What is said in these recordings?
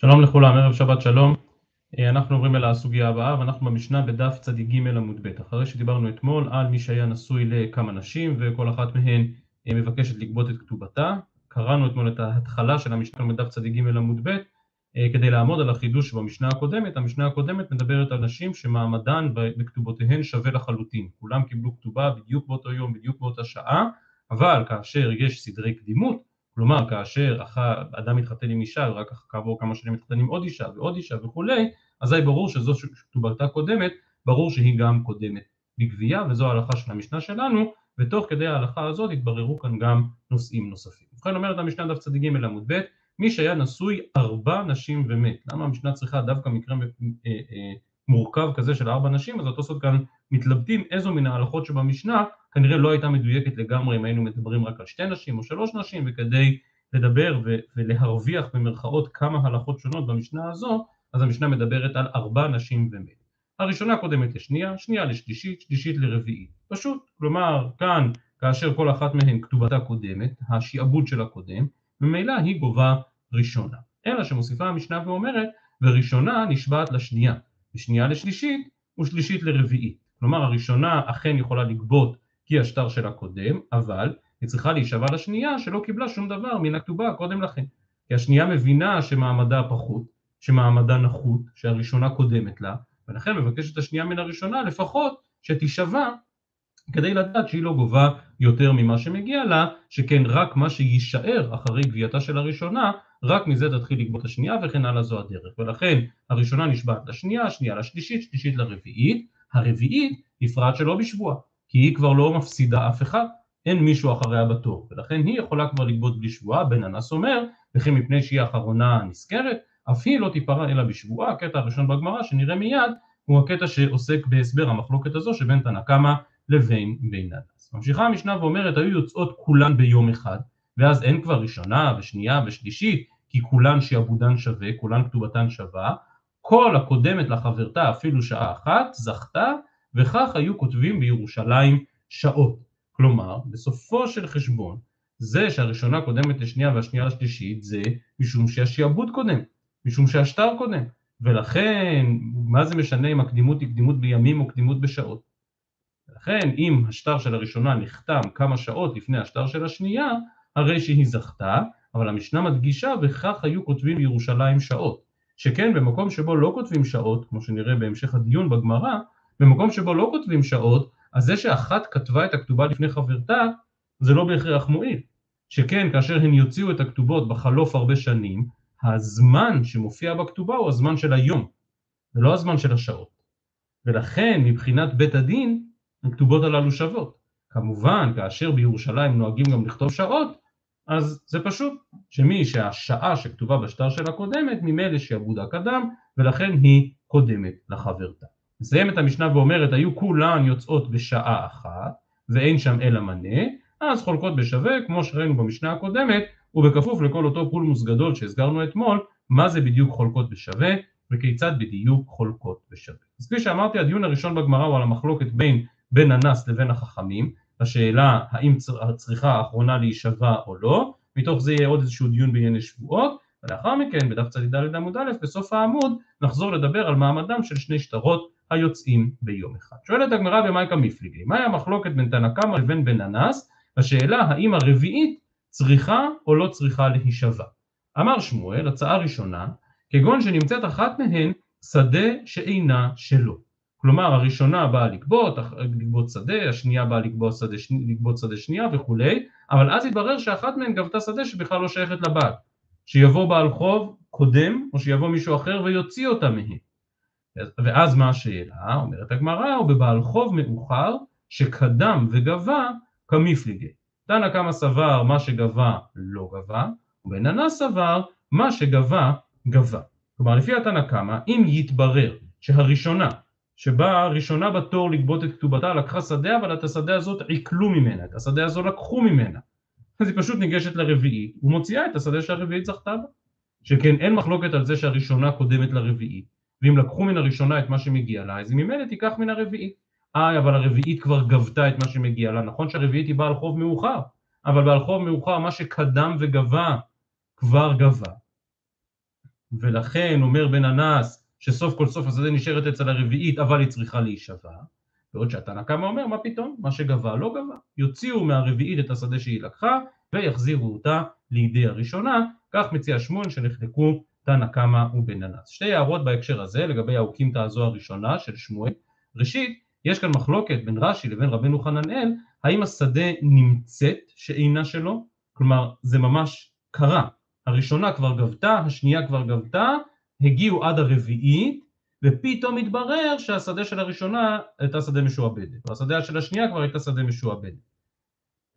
שלום לכולם, ערב שבת שלום. אנחנו עוברים אל הסוגיה הבאה ואנחנו במשנה בדף צדיק ג' עמוד ב'. אחרי שדיברנו אתמול על מי שהיה נשוי לכמה נשים וכל אחת מהן מבקשת לגבות את כתובתה, קראנו אתמול את ההתחלה של המשנה בדף צדיק ג' עמוד ב' כדי לעמוד על החידוש במשנה הקודמת. המשנה הקודמת מדברת על נשים שמעמדן בכתובותיהן שווה לחלוטין, כולם קיבלו כתובה בדיוק באותו יום, בדיוק באותה שעה, אבל כאשר יש סדרי קדימות כלומר כאשר אדם מתחתן עם אישה ורק כעבור כמה שנים מתחתן עם עוד אישה ועוד אישה וכולי, אזי ברור שזו שכתובתה קודמת, ברור שהיא גם קודמת בגבייה וזו ההלכה של המשנה שלנו ותוך כדי ההלכה הזאת התבררו כאן גם נושאים נוספים. ובכן אומרת המשנה דף צדיק ג' עמוד ב' מי שהיה נשוי ארבע נשים ומת. למה המשנה צריכה דווקא מקרה מורכב כזה של ארבע נשים? אז התוספות כאן מתלבטים איזו מן ההלכות שבמשנה כנראה לא הייתה מדויקת לגמרי אם היינו מדברים רק על שתי נשים או שלוש נשים וכדי לדבר ולהרוויח במרכאות כמה הלכות שונות במשנה הזו אז המשנה מדברת על ארבע נשים ומת. הראשונה קודמת לשנייה, שנייה לשלישית, שלישית לרביעית. פשוט, כלומר כאן כאשר כל אחת מהן כתובתה קודמת, השעבוד שלה קודם, ממילא היא גובה ראשונה. אלא שמוסיפה המשנה ואומרת וראשונה נשבעת לשנייה, ושנייה לשלישית ושלישית לרביעית. כלומר הראשונה אכן יכולה לגבות כי השטר שלה קודם, אבל היא צריכה להישבע לשנייה שלא קיבלה שום דבר מן הכתובה קודם לכן. כי השנייה מבינה שמעמדה פחות, שמעמדה נחות, שהראשונה קודמת לה, ולכן מבקשת השנייה מן הראשונה לפחות שתישבע כדי לדעת שהיא לא גובה יותר ממה שמגיע לה, שכן רק מה שיישאר אחרי גבייתה של הראשונה, רק מזה תתחיל לגבות השנייה וכן הלאה זו הדרך. ולכן הראשונה נשבעת לשנייה, השנייה לשלישית, שלישית לרביעית, הרביעית נפרד שלא בשבועה. כי היא כבר לא מפסידה אף אחד, אין מישהו אחריה בתור, ולכן היא יכולה כבר לגבות בלי שבועה, בן אנס אומר, וכי מפני שהיא האחרונה הנזכרת, אף היא לא תיפרע אלא בשבועה, הקטע הראשון בגמרא שנראה מיד, הוא הקטע שעוסק בהסבר המחלוקת הזו שבין תנא קמא לבין בן אנס. ממשיכה המשנה ואומרת, היו יוצאות כולן ביום אחד, ואז אין כבר ראשונה ושנייה ושלישית, כי כולן שעבודן שווה, כולן כתובתן שווה, כל הקודמת לחברתה אפילו שעה אחת, זכתה וכך היו כותבים בירושלים שעות. כלומר, בסופו של חשבון, זה שהראשונה קודמת לשנייה והשנייה לשלישית זה משום שהשעבוד קודם, משום שהשטר קודם, ולכן מה זה משנה אם הקדימות היא קדימות בימים או קדימות בשעות? ולכן אם השטר של הראשונה נחתם כמה שעות לפני השטר של השנייה, הרי שהיא זכתה, אבל המשנה מדגישה וכך היו כותבים בירושלים שעות, שכן במקום שבו לא כותבים שעות, כמו שנראה בהמשך הדיון בגמרא, במקום שבו לא כותבים שעות, אז זה שאחת כתבה את הכתובה לפני חברתה, זה לא בהכרח מועיל. שכן כאשר הן יוציאו את הכתובות בחלוף הרבה שנים, הזמן שמופיע בכתובה הוא הזמן של היום, ולא הזמן של השעות. ולכן מבחינת בית הדין, הכתובות הללו שוות. כמובן, כאשר בירושלים נוהגים גם לכתוב שעות, אז זה פשוט שמי שהשעה שכתובה בשטר של הקודמת, ממילא שעבודה קדם, ולכן היא קודמת לחברתה. מסיימת המשנה ואומרת היו כולן יוצאות בשעה אחת ואין שם אלא מנה אז חולקות בשווה כמו שראינו במשנה הקודמת ובכפוף לכל אותו פולמוס גדול שהזכרנו אתמול מה זה בדיוק חולקות בשווה וכיצד בדיוק חולקות בשווה. אז כפי שאמרתי הדיון הראשון בגמרא הוא על המחלוקת בין בן אנס לבין החכמים השאלה האם צריכה האחרונה להישבע או לא מתוך זה יהיה עוד איזשהו דיון בענייני שבועות ולאחר מכן בדף צ"ד עמוד א' בסוף העמוד נחזור לדבר על מעמדם של שני שטרות היוצאים ביום אחד. שואלת הגמרא במאיקה מפליגי, מהי המחלוקת בין תנא קמא לבין בן אנס? השאלה האם הרביעית צריכה או לא צריכה להישבע. אמר שמואל, הצעה ראשונה, כגון שנמצאת אחת מהן שדה שאינה שלו. כלומר הראשונה באה לגבות, לגבות שדה, השנייה באה לגבות שדה, לגבות שדה שנייה וכולי, אבל אז התברר שאחת מהן גבתה שדה שבכלל לא שייכת לבעל. שיבוא בעל חוב קודם, או שיבוא מישהו אחר ויוציא אותה מהן. ואז מה השאלה? אומרת הגמרא, הוא בבעל חוב מאוחר שקדם וגבה כמפליגי. תנא קמא סבר מה שגבה לא גבה, ובן אנס סבר מה שגבה גבה. כלומר לפי התנא קמא אם יתברר שהראשונה שבאה הראשונה בתור לגבות את כתובתה לקחה שדה אבל את השדה הזאת עיקלו ממנה, את השדה הזו לקחו ממנה אז היא פשוט ניגשת לרביעית ומוציאה את השדה שהרביעית זכתה בה שכן אין מחלוקת על זה שהראשונה קודמת לרביעית ואם לקחו מן הראשונה את מה שמגיע לה, אז היא ממילא תיקח מן הרביעית. אה, אבל הרביעית כבר גבתה את מה שמגיע לה, נכון שהרביעית היא בעל חוב מאוחר, אבל בעל חוב מאוחר מה שקדם וגבה כבר גבה. ולכן אומר בן אנס שסוף כל סוף השדה נשארת אצל הרביעית אבל היא צריכה להישבע, בעוד שהתנא קמא אומר מה פתאום, מה שגבה לא גבה, יוציאו מהרביעית את השדה שהיא לקחה ויחזירו אותה לידי הראשונה, כך מציע שמואל שנחלקו תנא קמא ובן אנס. שתי הערות בהקשר הזה לגבי האוקימתא הזו הראשונה של שמואל, ראשית יש כאן מחלוקת בין רש"י לבין רבנו חננאל האם השדה נמצאת שאינה שלו, כלומר זה ממש קרה, הראשונה כבר גבתה, השנייה כבר גבתה, הגיעו עד הרביעית ופתאום התברר שהשדה של הראשונה הייתה שדה משועבדת, והשדה של השנייה כבר הייתה שדה משועבדת.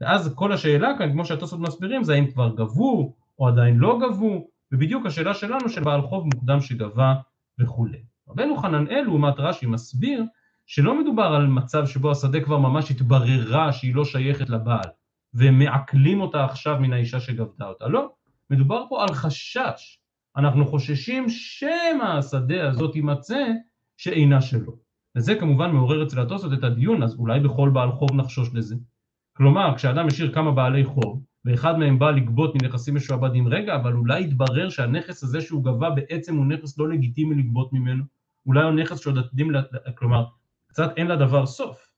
ואז כל השאלה כאן, כמו שהתוספות מסבירים, זה האם כבר גבו או עדיין לא גבו, ובדיוק השאלה שלנו של בעל חוב מוקדם שגבה וכולי. רבנו חננאל לעומת רש"י מסביר שלא מדובר על מצב שבו השדה כבר ממש התבררה שהיא לא שייכת לבעל ומעקלים אותה עכשיו מן האישה שגבתה אותה, לא, מדובר פה על חשש, אנחנו חוששים שמא השדה הזאת יימצא שאינה שלו. וזה כמובן מעורר אצל התוספות את הדיון, אז אולי בכל בעל חוב נחשוש לזה. כלומר, כשאדם השאיר כמה בעלי חוב, ואחד מהם בא לגבות מנכסים משועבדים, רגע, אבל אולי יתברר שהנכס הזה שהוא גבה בעצם הוא נכס לא לגיטימי לגבות ממנו, אולי הוא נכס שעוד עתידים, כלומר, קצת אין לדבר סוף.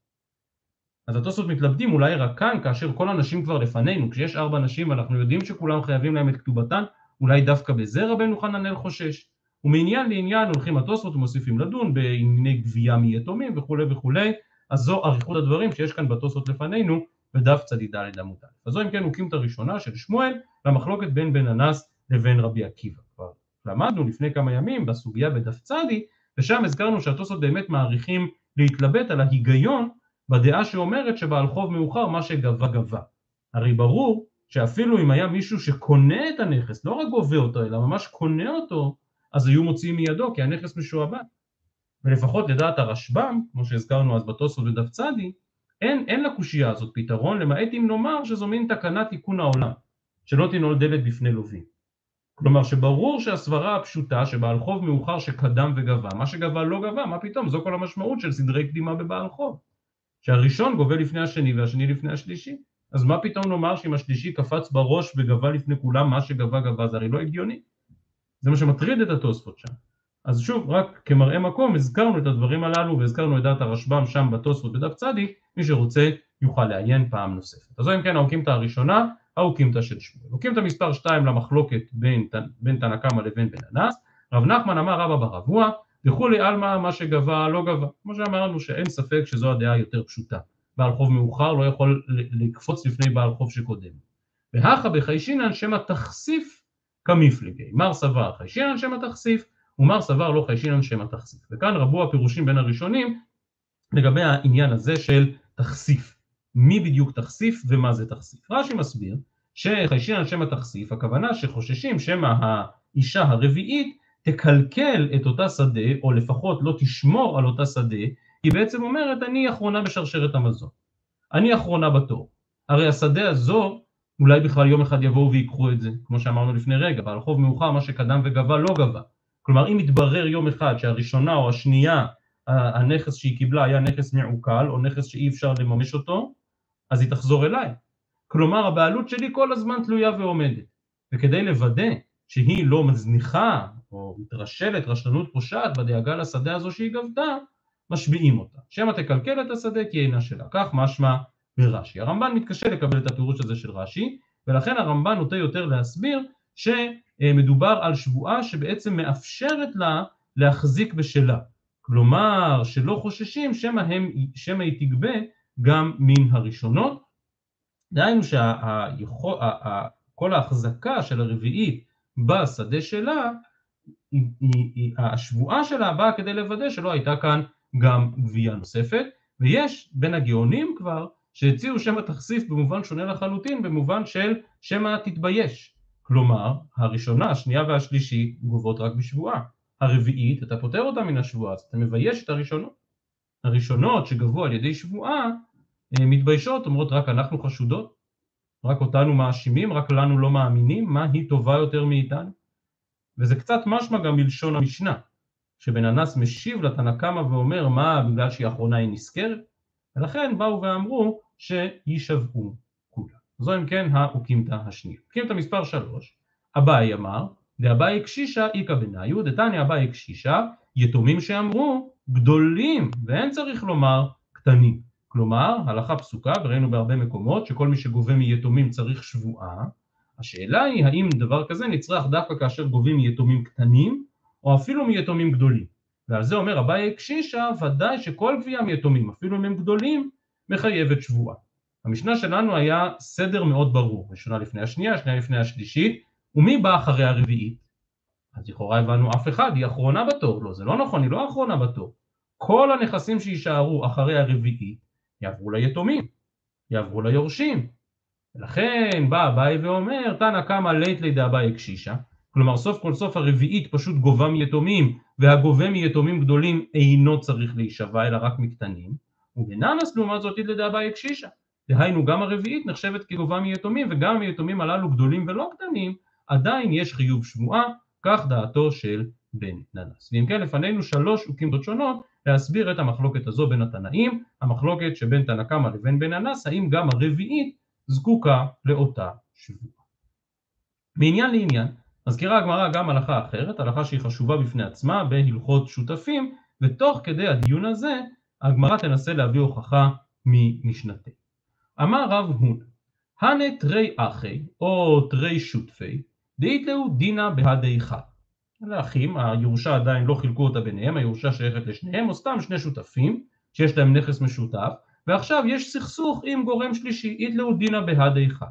אז התוספות מתלבטים אולי רק כאן, כאשר כל הנשים כבר לפנינו, כשיש ארבע נשים ואנחנו יודעים שכולם חייבים להם את כתובתן, אולי דווקא בזה רבנו חננאל חושש. ומעניין לעניין הולכים התוספות ומוסיפים לדון בענייני גבייה מיתומים וכולי וכולי, אז זו אריכות הדברים שיש כאן בתוספות לפנינו בדף צ"ד עמוד א'. אז זו אם כן את הראשונה של שמואל והמחלוקת בין בן אנס לבין רבי עקיבא. כבר למדנו לפני כמה ימים בסוגיה בדף צדי, ושם הזכרנו שהתוספות באמת מעריכים להתלבט על ההיגיון בדעה שאומרת שבעל חוב מאוחר מה שגבה גבה. הרי ברור שאפילו אם היה מישהו שקונה את הנכס, לא רק גובה אותו אלא ממש קונה אותו, אז היו מוציאים מידו כי הנכס משועבד. ולפחות לדעת הרשב"ם, כמו שהזכרנו אז בתוספות בדף צדי, אין, אין לקושייה הזאת פתרון, למעט אם נאמר שזו מין תקנת תיקון העולם, שלא תנעול דלת בפני לווים. כלומר שברור שהסברה הפשוטה שבעל חוב מאוחר שקדם וגבה, מה שגבה לא גבה, מה פתאום, זו כל המשמעות של סדרי קדימה בבעל חוב. שהראשון גובה לפני השני והשני לפני השלישי. אז מה פתאום נאמר שאם השלישי קפץ בראש וגבה לפני כולם מה שגבה גבה זה הרי לא הגיוני. זה מה שמטריד את התוספות שם. אז שוב, רק כמראה מקום הזכרנו את הדברים הללו והזכרנו את דעת הרשב"ם שם בתוספות בדף צדיק, מי שרוצה יוכל לעיין פעם נוספת. אז זו אם כן האוקימתא הראשונה, האוקימתא של שמואל. אוקימתא מספר 2 למחלוקת בין, בין תנא קמא לבין בן אנס, רב נחמן אמר רבא ברבוע, וכולי עלמא מה שגבה לא גבה. כמו שאמרנו שאין ספק שזו הדעה היותר פשוטה. בעל חוב מאוחר לא יכול לקפוץ לפני בעל חוב שקודם. והכה בחיישינן שמא תכסיף כמיפלגי. מר סבר חיישינן שמא תכסיף, ומר סבר לא חיישינן שמא תכסיף. וכאן רבו הפירושים בין הראשונים לגבי העניין הזה של תכסיף. מי בדיוק תכסיף ומה זה תכסיף. רש"י מסביר שחיישינן שמא תכסיף, הכוונה שחוששים שמא האישה הרביעית תקלקל את אותה שדה, או לפחות לא תשמור על אותה שדה, היא בעצם אומרת אני אחרונה בשרשרת המזון. אני אחרונה בתור. הרי השדה הזו, אולי בכלל יום אחד יבואו ויקחו את זה, כמו שאמרנו לפני רגע, בעל חוב מאוחר מה שקדם וגבה לא גבה. כלומר אם יתברר יום אחד שהראשונה או השנייה הנכס שהיא קיבלה היה נכס מעוקל או נכס שאי אפשר לממש אותו, אז היא תחזור אליי. כלומר הבעלות שלי כל הזמן תלויה ועומדת. וכדי לוודא שהיא לא מזניחה או מתרשלת רשלנות פושעת בדאגה לשדה הזו שהיא גבתה, משביעים אותה. שמא תקלקל את השדה כי אינה שלה. כך משמע ברש"י. הרמב"ן מתקשה לקבל את הפירוש הזה של רש"י, ולכן הרמב"ן נוטה יותר להסביר שמדובר על שבועה שבעצם מאפשרת לה להחזיק בשלה. כלומר שלא חוששים שמא, היא תגבה גם מן הראשונות. דהיינו שכל ההחזקה של הרביעית בשדה שלה השבועה שלה באה כדי לוודא שלא הייתה כאן גם גבייה נוספת, ויש בין הגאונים כבר שהציעו שמא תכסיף במובן שונה לחלוטין, במובן של שמא תתבייש. כלומר, הראשונה, השנייה והשלישית גובות רק בשבועה. הרביעית, אתה פוטר אותה מן השבועה, אז אתה מבייש את הראשונות. הראשונות שגבו על ידי שבועה, אה, מתביישות, אומרות רק אנחנו חשודות, רק אותנו מאשימים, רק לנו לא מאמינים, מה היא טובה יותר מאיתנו? וזה קצת משמע גם מלשון המשנה, שבן אנס משיב לתנא קמא ואומר מה בגלל שהיא האחרונה היא נזכרת, ולכן באו ואמרו שיישבעו. זו אם כן האוקימתא השנייה. אוקימתא מספר שלוש, אביי אמר דאביי קשישא איכא בניו, דתניא אביי קשישא, יתומים שאמרו גדולים, ואין צריך לומר קטנים. כלומר, הלכה פסוקה, וראינו בהרבה מקומות, שכל מי שגובה מיתומים צריך שבועה. השאלה היא, האם דבר כזה נצרך דווקא כאשר גובים מיתומים קטנים, או אפילו מיתומים גדולים. ועל זה אומר אביי קשישא, ודאי שכל גבייה מיתומים, אפילו אם הם גדולים, מחייבת שבועה. המשנה שלנו היה סדר מאוד ברור, ראשונה לפני השנייה, שנייה לפני השלישית, ומי בא אחרי הרביעית? אז לכאורה הבנו אף אחד, היא אחרונה בתור, לא, זה לא נכון, היא לא אחרונה בתור. כל הנכסים שיישארו אחרי הרביעית יעברו ליתומים, יעברו ליורשים. ולכן בא אביי ואומר, תנא קמא לית לידי אביי קשישא, כלומר סוף כל סוף הרביעית פשוט גובה מיתומים, והגובה מיתומים גדולים אינו צריך להישבע אלא רק מקטנים, ובננס לעומת זאת לידי אביי קשישא. דהיינו גם הרביעית נחשבת כגובה מיתומים, וגם היתומים הללו גדולים ולא קטנים, עדיין יש חיוב שבועה, כך דעתו של בן ננס. ואם כן לפנינו שלוש עמדות שונות להסביר את המחלוקת הזו בין התנאים, המחלוקת שבין תנא קמא לבין בן ננס, האם גם הרביעית זקוקה לאותה שבועה. מעניין לעניין, מזכירה הגמרא גם הלכה אחרת, הלכה שהיא חשובה בפני עצמה בהלכות שותפים, ותוך כדי הדיון הזה הגמרא תנסה להביא הוכחה ממשנתי. אמר רב הונא, הנה תרי אחי או תרי שותפי, דאיתלאו דינא בהדי חד. לאחים, הירושה עדיין לא חילקו אותה ביניהם, הירושה שייכת לשניהם, או סתם שני שותפים שיש להם נכס משותף, ועכשיו יש סכסוך עם גורם שלישי, איתלאו דינא בהדי חד.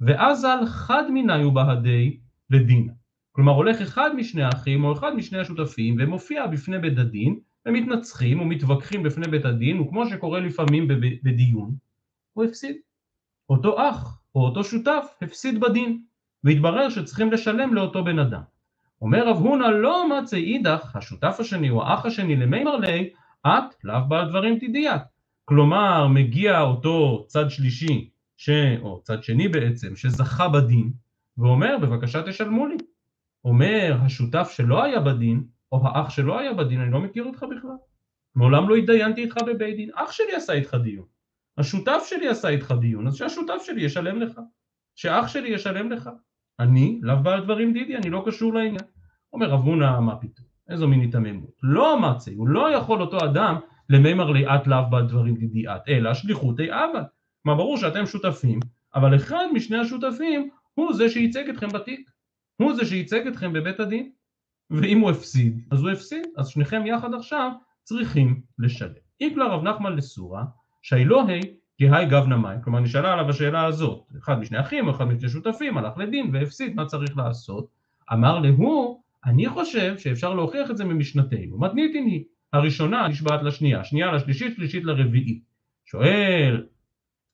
ואז על חד מיניו בהדי לדינה. כלומר הולך אחד משני האחים או אחד משני השותפים ומופיע בפני בית הדין ומתנצחים ומתווכחים בפני בית הדין וכמו שקורה לפעמים בדיון הוא הפסיד. אותו אח או אותו שותף הפסיד בדין והתברר שצריכים לשלם לאותו בן אדם. אומר רב הונא לא מצא אידך השותף השני או האח השני למימר לי את לאו בעל דברים תדיעת כלומר מגיע אותו צד שלישי ש... או צד שני בעצם שזכה בדין ואומר בבקשה תשלמו לי. אומר השותף שלא היה בדין, או האח שלא היה בדין, אני לא מכיר אותך בכלל. מעולם לא התדיינתי איתך בבית דין, אח שלי עשה איתך דיון. השותף שלי עשה איתך דיון, אז שהשותף שלי ישלם לך. שאח שלי ישלם לך. אני, לאו בעל דברים דידי, אני לא קשור לעניין. אומר רב הונא, מה פתאום? איזו מין היתממות. לא מצי, הוא לא יכול אותו אדם למימר לי את לאו בעל דברים דידי את, אלא שליחותי אבא. כלומר ברור שאתם שותפים, אבל אחד משני השותפים הוא זה שייצג אתכם בתיק, הוא זה שייצג אתכם בבית הדין, ואם הוא הפסיד, אז הוא הפסיד, אז שניכם יחד עכשיו צריכים לשלם. איקלה רב נחמן לסורה, שהילוהי כהי גב נמי, כלומר נשאלה עליו השאלה הזאת, אחד משני אחים או אחד משני שותפים הלך לדין והפסיד, מה צריך לעשות? אמר להוא, אני חושב שאפשר להוכיח את זה ממשנתנו, מתניתין היא, הראשונה נשבעת לשנייה, שנייה לשלישית, שלישית לרביעית. שואל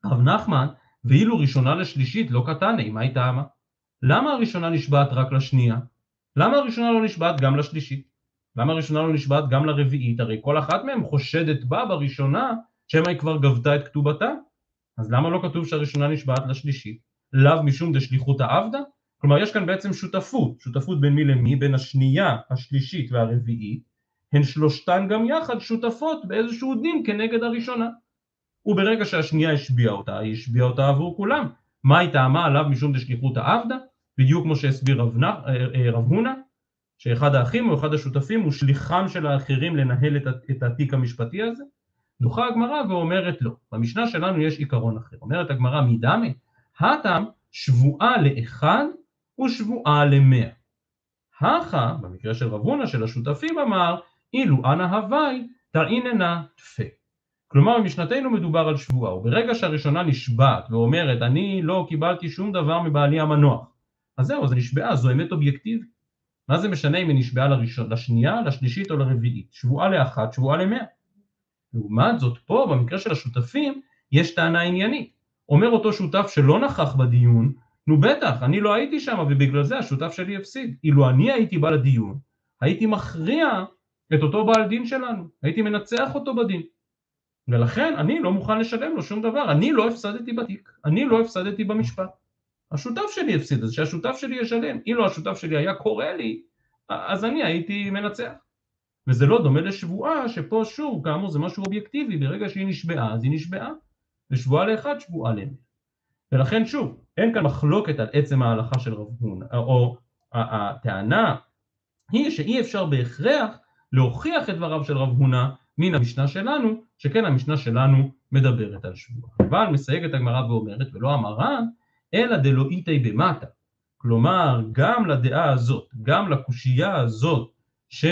רב נחמן, ואילו ראשונה לשלישית לא קטני, מה היא טעמה? למה הראשונה נשבעת רק לשנייה? למה הראשונה לא נשבעת גם לשלישית? למה הראשונה לא נשבעת גם לרביעית? הרי כל אחת מהן חושדת בה בראשונה שמא היא כבר גבתה את כתובתה. אז למה לא כתוב שהראשונה נשבעת לשלישית? לאו משום דשליחות העבדה? כלומר יש כאן בעצם שותפות, שותפות בין מי למי? בין השנייה, השלישית והרביעית, הן שלושתן גם יחד שותפות באיזשהו דין כנגד הראשונה. וברגע שהשנייה השביעה אותה, היא השביעה אותה עבור כולם. מה היא טעמה עליו משום דשליחות העבדה? בדיוק כמו שהסביר רב, אה, אה, רב הונא, שאחד האחים או אחד השותפים הוא שליחם של האחרים לנהל את התיק המשפטי הזה? דוחה הגמרא ואומרת לא. במשנה שלנו יש עיקרון אחר. אומרת הגמרא מדמי, הטם שבועה לאחד ושבועה למאה. הכה, במקרה של רב הונא של השותפים אמר, אילו אנא הווי תראיננה תפה. כלומר במשנתנו מדובר על שבועה, וברגע שהראשונה נשבעת ואומרת אני לא קיבלתי שום דבר מבעלי המנוח, אז זהו, זה נשבעה, זו אמת אובייקטיבית. מה זה משנה אם היא נשבעה לראשון, לשנייה, לשלישית או לרביעית? שבועה לאחת, שבועה למאה. לעומת זאת פה, במקרה של השותפים, יש טענה עניינית. אומר אותו שותף שלא נכח בדיון, נו בטח, אני לא הייתי שם ובגלל זה השותף שלי הפסיד. אילו אני הייתי בא לדיון, הייתי מכריע את אותו בעל דין שלנו, הייתי מנצח אותו בדין. ולכן אני לא מוכן לשלם לו שום דבר, אני לא הפסדתי בתיק, אני לא הפסדתי במשפט. השותף שלי הפסיד, אז שהשותף שלי ישלם. אילו השותף שלי היה קורא לי, אז אני הייתי מנצח. וזה לא דומה לשבועה, שפה שוב, כאמור זה משהו אובייקטיבי, ברגע שהיא נשבעה, אז היא נשבעה. ושבועה לאחד, שבועה למי. ולכן שוב, אין כאן מחלוקת על עצם ההלכה של רב הונא, או הטענה היא שאי אפשר בהכרח להוכיח את דבריו של רב הונא מן המשנה שלנו, שכן המשנה שלנו מדברת על שבועה. אבל מסייגת הגמרא ואומרת, ולא המרן, אלא דלואיתי במטה. כלומר, גם לדעה הזאת, גם לקושייה הזאת, ש,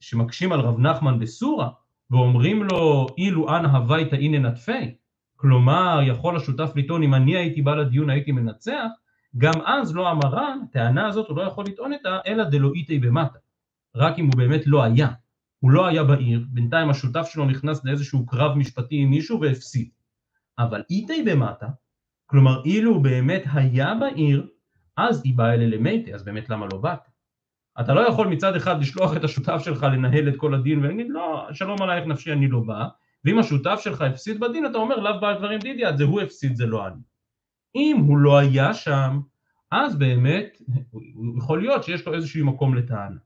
שמקשים על רב נחמן בסורה, ואומרים לו, אילו אנא הווייתא אינא נטפי, כלומר, יכול השותף לטעון, אם אני הייתי בא לדיון הייתי מנצח, גם אז לא המרן, הטענה הזאת הוא לא יכול לטעון איתה, אלא דלואיתי במטה. רק אם הוא באמת לא היה. הוא לא היה בעיר, בינתיים השותף שלו נכנס לאיזשהו קרב משפטי עם מישהו והפסיד. אבל איתי במטה, כלומר אילו הוא באמת היה בעיר, אז היא באה אלה למתי, אז באמת למה לא באת? אתה לא יכול מצד אחד לשלוח את השותף שלך לנהל את כל הדין ולהגיד לא, שלום עלייך נפשי אני לא בא, ואם השותף שלך הפסיד בדין אתה אומר לאו בעל דברים דידי, זה הוא הפסיד זה לא אני. אם הוא לא היה שם, אז באמת יכול להיות שיש לו איזשהו מקום לטענה.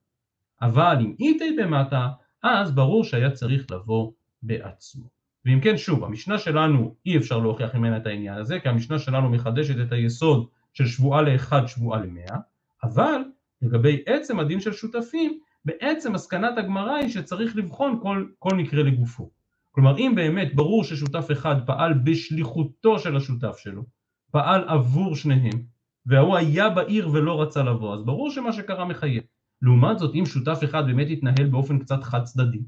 אבל אם איתי במטה, אז ברור שהיה צריך לבוא בעצמו. ואם כן שוב, המשנה שלנו אי אפשר להוכיח ממנה את העניין הזה, כי המשנה שלנו מחדשת את היסוד של שבועה לאחד, שבועה למאה, אבל לגבי עצם הדין של שותפים, בעצם מסקנת הגמרא היא שצריך לבחון כל, כל מקרה לגופו. כלומר אם באמת ברור ששותף אחד פעל בשליחותו של השותף שלו, פעל עבור שניהם, והוא היה בעיר ולא רצה לבוא, אז ברור שמה שקרה מחייב. לעומת זאת, אם שותף אחד באמת התנהל באופן קצת חד צדדי,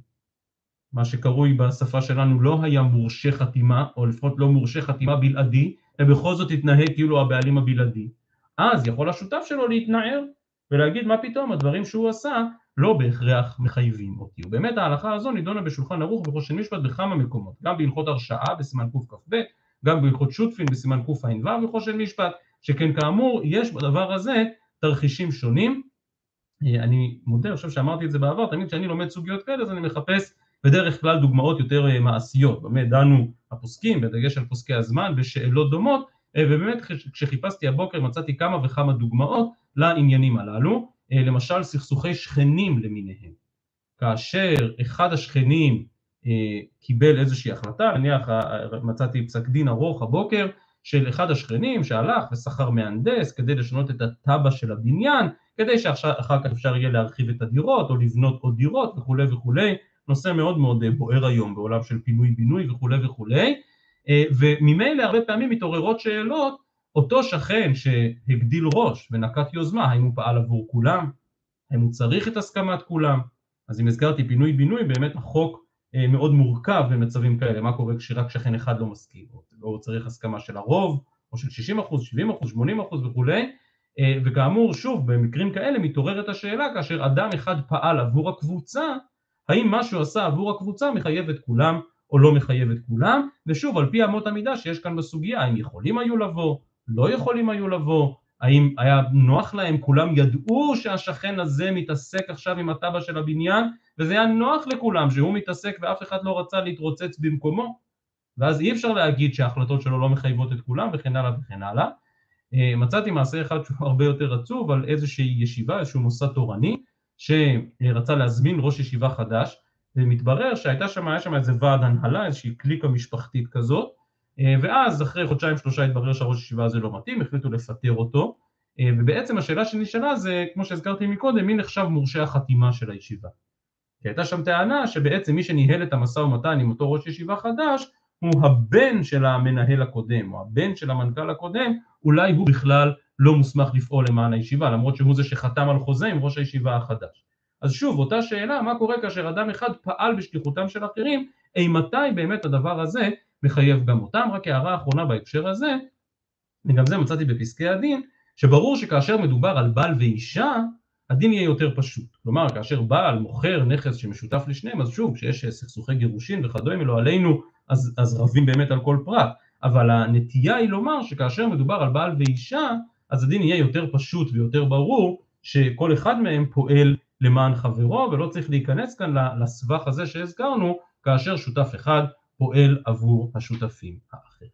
מה שקרוי בשפה שלנו לא היה מורשה חתימה, או לפחות לא מורשה חתימה בלעדי, ובכל זאת התנהג כאילו הבעלים הבלעדי, אז יכול השותף שלו להתנער ולהגיד מה פתאום הדברים שהוא עשה לא בהכרח מחייבים אותי. ובאמת ההלכה הזו נידונה בשולחן ערוך ובחושן משפט בכמה מקומות, גם בהלכות הרשעה בסימן קכ"ב, גם בהלכות שותפין בסימן קע"ו בחושן משפט, שכן כאמור יש בדבר הזה תרחישים שונים. אה, אני מודה, אני חושב שאמרתי את זה בעבר, תמיד כשאני לומד סוגיות כאלה אז אני מחפש בדרך כלל דוגמאות יותר אה, מעשיות, באמת דנו הפוסקים, בדגש על פוסקי הזמן, בשאלות דומות, אה, ובאמת כשחיפשתי הבוקר מצאתי כמה וכמה דוגמאות לעניינים הללו, למשל סכסוכי שכנים למיניהם, כאשר אחד השכנים קיבל איזושהי החלטה, נניח מצאתי פסק דין ארוך הבוקר של אחד השכנים שהלך ושכר מהנדס כדי לשנות את התב"ע של הבניין כדי שאחר כך אפשר יהיה להרחיב את הדירות או לבנות עוד דירות וכולי וכולי, נושא מאוד מאוד אה, בוער היום בעולם של פינוי בינוי וכולי וכולי, אה, וממילא הרבה פעמים מתעוררות שאלות, אותו שכן שהגדיל ראש ונקט יוזמה, האם הוא פעל עבור כולם, האם הוא צריך את הסכמת כולם, אז אם הזכרתי פינוי בינוי באמת החוק אה, מאוד מורכב במצבים כאלה, מה קורה כשרק שכן אחד לא מסכים, או צריך הסכמה של הרוב, או של 60 אחוז, 70 אחוז, 80 אחוז וכולי, אה, וכאמור שוב במקרים כאלה מתעוררת השאלה כאשר אדם אחד פעל עבור הקבוצה האם מה שהוא עשה עבור הקבוצה מחייב את כולם או לא מחייב את כולם? ושוב על פי אמות המידה שיש כאן בסוגיה האם יכולים היו לבוא לא יכולים היו לבוא. האם היה נוח להם? כולם ידעו שהשכן הזה מתעסק עכשיו עם התב"ע של הבניין וזה היה נוח לכולם שהוא מתעסק ואף אחד לא רצה להתרוצץ במקומו. ואז אי אפשר להגיד שההחלטות שלו לא מחייבות את כולם וכן הלאה וכן הלאה. אה, מצאתי מעשה אחד שהוא הרבה יותר עצוב על איזושהי ישיבה, איזשהו מוסד תורני שרצה להזמין ראש ישיבה חדש ומתברר שהייתה שם, היה שם איזה ועד הנהלה, איזושהי קליקה משפחתית כזאת ואז אחרי חודשיים שלושה התברר שהראש ישיבה הזה לא מתאים, החליטו לפטר אותו אה, ובעצם השאלה שנשאלה זה, כמו שהזכרתי מקודם, מי נחשב מורשה החתימה של הישיבה? כי הייתה שם טענה שבעצם מי שניהל את המשא ומתן עם אותו ראש ישיבה חדש הוא הבן של המנהל הקודם או הבן של המנכ"ל הקודם, אולי הוא בכלל לא מוסמך לפעול למען הישיבה, למרות שהוא זה שחתם על חוזה עם ראש הישיבה החדש. אז שוב, אותה שאלה, מה קורה כאשר אדם אחד פעל בשליחותם של אחרים, אימתי באמת הדבר הזה מחייב גם אותם? רק הערה אחרונה בהקשר הזה, וגם זה מצאתי בפסקי הדין, שברור שכאשר מדובר על בעל ואישה, הדין יהיה יותר פשוט. כלומר, כאשר בעל מוכר נכס שמשותף לשניהם, אז שוב, כשיש סכסוכי גירושין וכדומה, לא עלינו אז, אז רבים באמת על כל פרט, אבל הנטייה היא לומר שכאשר מדובר על בעל ואישה, אז הדין יהיה יותר פשוט ויותר ברור שכל אחד מהם פועל למען חברו ולא צריך להיכנס כאן לסבך הזה שהזכרנו כאשר שותף אחד פועל עבור השותפים האחרים.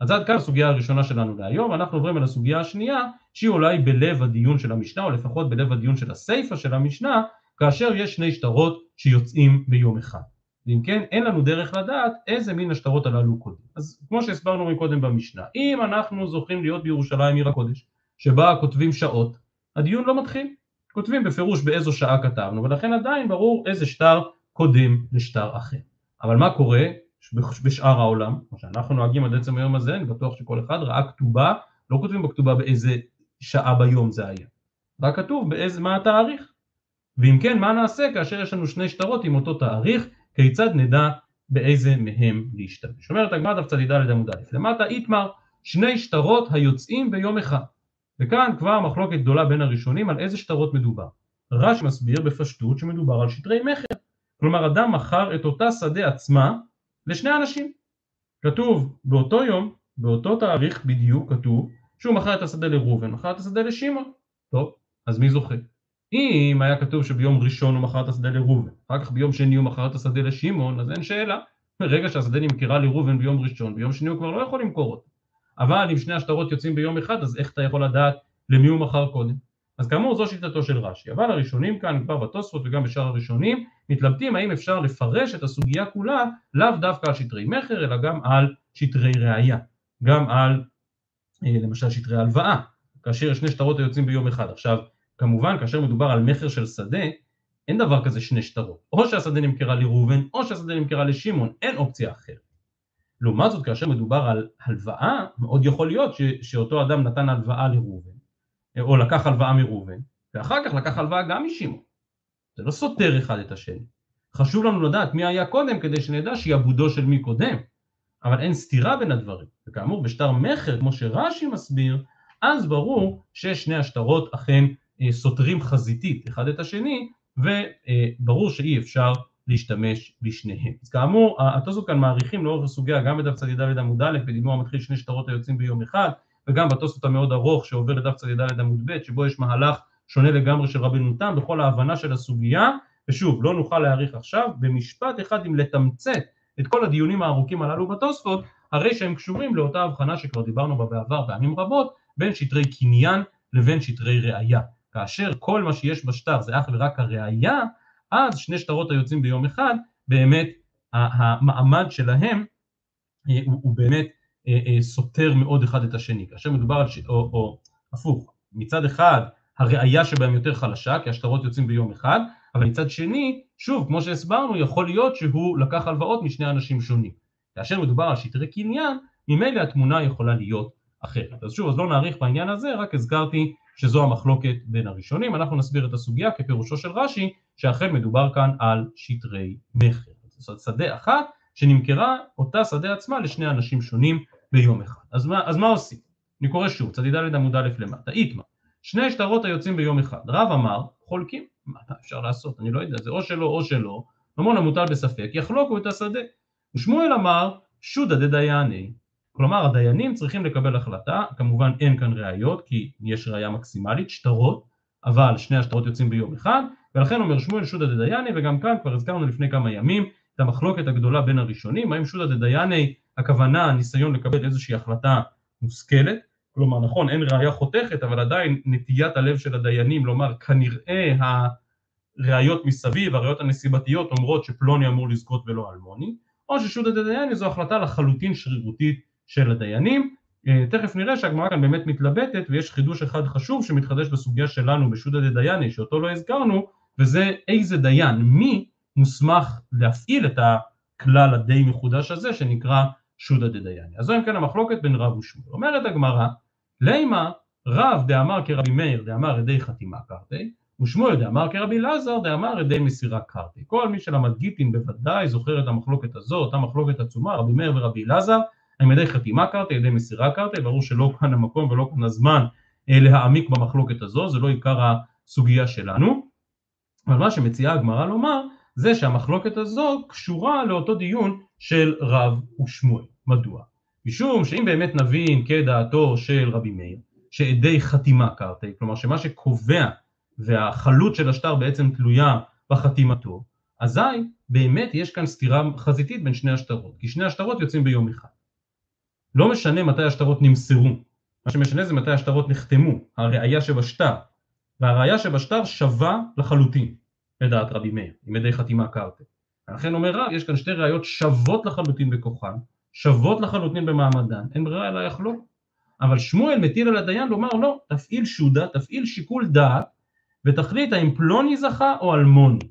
אז עד כאן הסוגיה הראשונה שלנו להיום, אנחנו עוברים על הסוגיה השנייה שהיא אולי בלב הדיון של המשנה או לפחות בלב הדיון של הסיפא של המשנה כאשר יש שני שטרות שיוצאים ביום אחד. ואם כן, אין לנו דרך לדעת איזה מין השטרות הללו קודם. אז כמו שהסברנו מקודם במשנה, אם אנחנו זוכים להיות בירושלים עיר הקודש, שבה כותבים שעות, הדיון לא מתחיל. כותבים בפירוש באיזו שעה כתבנו, ולכן עדיין ברור איזה שטר קודם לשטר אחר. אבל מה קורה בשאר העולם, כמו שאנחנו נוהגים עד עצם היום הזה, אני בטוח שכל אחד ראה כתובה, לא כותבים בכתובה באיזה שעה ביום זה היה, רק כתוב באיזה, מה התאריך. ואם כן, מה נעשה כאשר יש לנו שני שטרות עם אותו תאריך, כיצד נדע באיזה מהם להשתמש. אומרת הגמרא דף צדידה עמוד א', למטה איתמר שני שטרות היוצאים ביום אחד. וכאן כבר מחלוקת גדולה בין הראשונים על איזה שטרות מדובר. רש מסביר בפשטות שמדובר על שטרי מכר. כלומר אדם מכר את אותה שדה עצמה לשני אנשים. כתוב באותו יום, באותו תאריך בדיוק כתוב שהוא מכר את השדה לראובן, מכר את השדה לשמעון. טוב, אז מי זוכה? אם היה כתוב שביום ראשון הוא מכר את השדה לראובן, אחר כך ביום שני הוא מכר את השדה לשמעון, אז אין שאלה. ברגע שהשדה נמכרה לראובן ביום ראשון, ביום שני הוא כבר לא יכול למכור אותו. אבל אם שני השטרות יוצאים ביום אחד, אז איך אתה יכול לדעת למי הוא מכר קודם? אז כאמור זו שיטתו של רש"י, אבל הראשונים כאן כבר בתוספות וגם בשאר הראשונים מתלבטים האם אפשר לפרש את הסוגיה כולה לאו דווקא על שטרי מכר אלא גם על שטרי ראייה, גם על אה, למשל שטרי הלוואה, כאשר שני שטרות היוצאים ביום אחד. עכשיו כמובן כאשר מדובר על מכר של שדה אין דבר כזה שני שטרות, או שהשדה נמכרה לראובן או שהשדה נמכרה לשמעון, אין אופציה אחרת. לעומת זאת כאשר מדובר על הלוואה מאוד יכול להיות ש, שאותו אדם נתן הלוואה לראובן או לקח הלוואה מראובן ואחר כך לקח הלוואה גם משמעון. זה לא סותר אחד את השני. חשוב לנו לדעת מי היה קודם כדי שנדע שיעבודו של מי קודם אבל אין סתירה בין הדברים. וכאמור בשטר מכר כמו שרש"י מסביר אז ברור ששני השטרות אכן אה, סותרים חזיתית אחד את השני וברור שאי אפשר להשתמש בשניהם. אז כאמור, התוספות כאן מעריכים לאורך הסוגיה גם בדף צדיד עמוד א' בדימור המתחיל שני שטרות היוצאים ביום אחד וגם בתוספות המאוד ארוך שעובר לדף צדיד ד' עמוד ב' שבו יש מהלך שונה לגמרי של רבנו תם בכל ההבנה של הסוגיה. ושוב לא נוכל להעריך עכשיו. במשפט אחד אם לתמצת את כל הדיונים הארוכים הללו בתוספות הרי שהם קשורים לאותה הבחנה שכבר דיברנו בה בעבר פעמים רבות בין שטרי קניין לבין שטרי ראייה. כאשר כל מה שיש בשטר זה אך ורק הראייה אז שני שטרות היוצאים ביום אחד, באמת המעמד שלהם אה, הוא, הוא באמת סותר מאוד אחד את השני. כאשר מדובר על, ש... או, או הפוך, מצד אחד הראייה שבהם יותר חלשה, כי השטרות יוצאים ביום אחד, אבל מצד שני, שוב, כמו שהסברנו, יכול להיות שהוא לקח הלוואות משני אנשים שונים. כאשר מדובר על שטרי קניין, ממילא התמונה יכולה להיות אחרת. אז שוב, אז לא נאריך בעניין הזה, רק הזכרתי שזו המחלוקת בין הראשונים, אנחנו נסביר את הסוגיה כפירושו של רש"י, שאכן מדובר כאן על שטרי מכר. זאת שדה אחת שנמכרה אותה שדה עצמה לשני אנשים שונים ביום אחד. אז מה, אז מה עושים? אני קורא שוב, צדיד ד' עמוד א' למטה, איתמה, שני שטרות היוצאים ביום אחד, רב אמר, חולקים, מה אפשר לעשות, אני לא יודע, זה או שלא או שלא, ממון המוטל בספק, יחלוקו את השדה. ושמואל אמר, שודא דדייני, כלומר הדיינים צריכים לקבל החלטה, כמובן אין כאן ראיות כי יש ראיה מקסימלית, שטרות, אבל שני השטרות יוצאים ביום אחד, ולכן אומר שמואל שודא דדייני, וגם כאן כבר הזכרנו לפני כמה ימים את המחלוקת הגדולה בין הראשונים, האם שודא דדייני הכוונה הניסיון לקבל איזושהי החלטה מושכלת, כלומר נכון אין ראיה חותכת אבל עדיין נטיית הלב של הדיינים לומר כנראה הראיות מסביב, הראיות הנסיבתיות אומרות שפלוני אמור לזכות ולא אלמוני, או ששודא דדייני זו החלטה לחלוטין שרירותית של הדיינים. אה, תכף נראה שהגמרא כאן באמת מתלבטת ויש חידוש אחד חשוב שמתחדש בסוגיה שלנו בשודא דדייני שאותו לא הזכרנו וזה איזה דיין, מי מוסמך להפעיל את הכלל הדי מחודש הזה שנקרא שודא דדייני. אז זו אם כן המחלוקת בין רב ושמואל. אומרת הגמרא, לימה רב דאמר כרבי מאיר דאמר ידי חתימה קרתי ושמואל דאמר כרבי אלעזר דאמר ידי מסירה קרתי. כל מי שלמד גיטין בוודאי זוכר את המחלוקת הזו, אותה מחלוקת עצומה, רבי מאיר ורבי אלעזר האם ידי חתימה קרתי, ידי מסירה קרתי, ברור שלא כאן המקום ולא כאן הזמן אה, להעמיק במחלוקת הזו, זה לא עיקר הסוגיה שלנו, אבל מה שמציעה הגמרא לומר זה שהמחלוקת הזו קשורה לאותו דיון של רב ושמואל. מדוע? משום שאם באמת נבין כדעתו של רבי מאיר, שעדי חתימה קרתי, כלומר שמה שקובע והחלות של השטר בעצם תלויה בחתימתו, אזי באמת יש כאן סתירה חזיתית בין שני השטרות, כי שני השטרות יוצאים ביום אחד. לא משנה מתי השטרות נמסרו, מה שמשנה זה מתי השטרות נחתמו, הראייה שבשטר, והראייה שבשטר שווה לחלוטין, לדעת רבי מאיר, עם ידי חתימה קרטה. ולכן אומר רב, יש כאן שתי ראיות שוות לחלוטין בכוחן, שוות לחלוטין במעמדן, אין ברירה אלא יחלוק. אבל שמואל מטיל על הדיין לומר לא, תפעיל שודה, תפעיל שיקול דעת ותחליט האם פלוני זכה או אלמוני.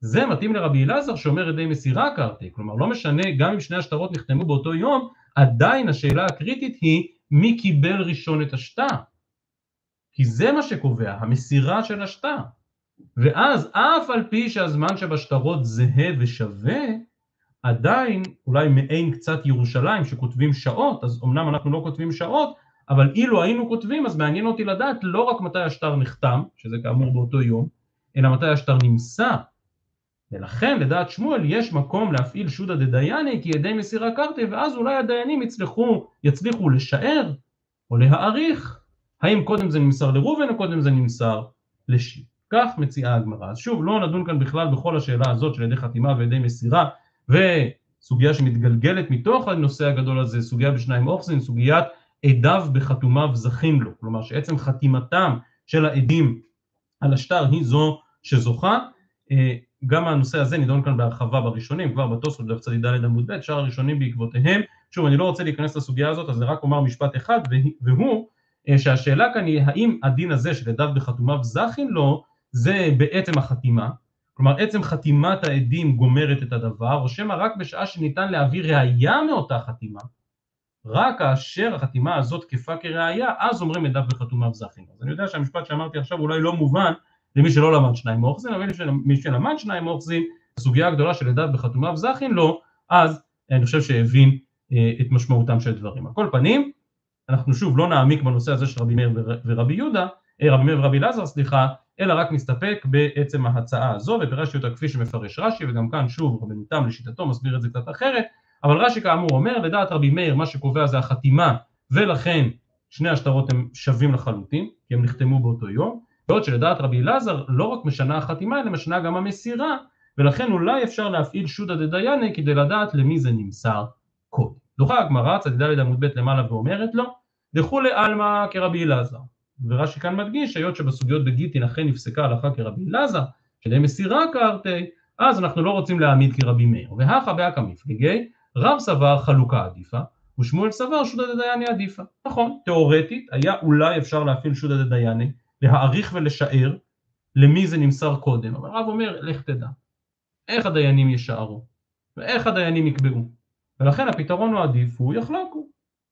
זה מתאים לרבי אלעזר שאומר ידי מסירה קרתי, כלומר לא משנה גם אם שני השטרות נחתמו באותו יום, עדיין השאלה הקריטית היא מי קיבל ראשון את השטר. כי זה מה שקובע, המסירה של השטר. ואז אף על פי שהזמן שבשטרות זהה ושווה, עדיין אולי מעין קצת ירושלים שכותבים שעות, אז אמנם אנחנו לא כותבים שעות, אבל אילו היינו כותבים אז מעניין אותי לדעת לא רק מתי השטר נחתם, שזה כאמור באותו יום, אלא מתי השטר נמסר. ולכן לדעת שמואל יש מקום להפעיל שודא דדייני כי ידי מסירה קרתי ואז אולי הדיינים יצליחו, יצליחו לשער או להעריך האם קודם זה נמסר לראובן או קודם זה נמסר לשיב. כך מציעה הגמרא. אז שוב לא נדון כאן בכלל בכל השאלה הזאת של ידי חתימה וידי מסירה וסוגיה שמתגלגלת מתוך הנושא הגדול הזה, סוגיה בשניים אוחזין, סוגיית עדיו בחתומיו זכים לו, כלומר שעצם חתימתם של העדים על השטר היא זו שזוכה, אה, גם הנושא הזה נידון כאן בהרחבה בראשונים, כבר בתוספות דף צדיק ד' עמוד ב', שאר הראשונים בעקבותיהם, שוב אני לא רוצה להיכנס לסוגיה הזאת אז אני רק אומר משפט אחד והוא אה, שהשאלה כאן היא האם הדין הזה של עדיו בחתומיו זכין לו זה בעצם החתימה, כלומר עצם חתימת העדים גומרת את הדבר, או שמא רק בשעה שניתן להביא ראייה מאותה חתימה, רק כאשר החתימה הזאת תקפה כראייה, אז אומרים עדיו בחתומיו זכין. אז אני יודע שהמשפט שאמרתי עכשיו אולי לא מובן למי שלא למד שניים מאוחזין, אבל מי שלמד שניים מאוחזין, הסוגיה הגדולה של עדיו בחתומיו זכין לו, אז אני חושב שהבין אה, את משמעותם של דברים. על כל פנים, אנחנו שוב לא נעמיק בנושא הזה של רבי מאיר ורבי יהודה, רבי מאיר ורבי אלעזר, סליחה, אלא רק נסתפק בעצם ההצעה הזו, ופירשתי אותה כפי שמפרש רש"י, וגם כאן שוב רבי ניתם לשיטתו מסביר את זה קצת אחרת, אבל רש"י כאמור אומר, לדעת רבי מאיר מה שקובע זה החתימה, ולכן שני השטרות הם שווים לחלוטין, כי הם נחתמו באותו יום, בעוד שלדעת רבי אלעזר לא רק משנה החתימה, אלא משנה גם המסירה, ולכן אולי אפשר להפעיל שודא דדייני כדי לדעת למי זה נמסר קודם. דוחה הגמרא, צד"ד עמוד ב' למעלה ואומרת לו, דכולי עלמא כרבי אלעזר. ורש"י כאן מדגיש, היות שבסוגיות בגיטין אכן נפסקה הלכה כרבי אלעזר, מסירה קרתי, אז אנחנו לא רוצים להעמיד כרבי מאיר. והכה באקא מפליגי, רב סבר חלוקה עדיפה, ושמואל סבר שודא דדייני עדיפה. נכון, תאורטית היה אולי אפשר להפעיל שודא דדייני, להעריך ולשער למי זה נמסר קודם, אבל רב אומר, לך תדע, איך הדיינים ישערו, ואיך הדיינים יקבעו. ולכן הפתרון הוא עדיף, הוא יחלוקו,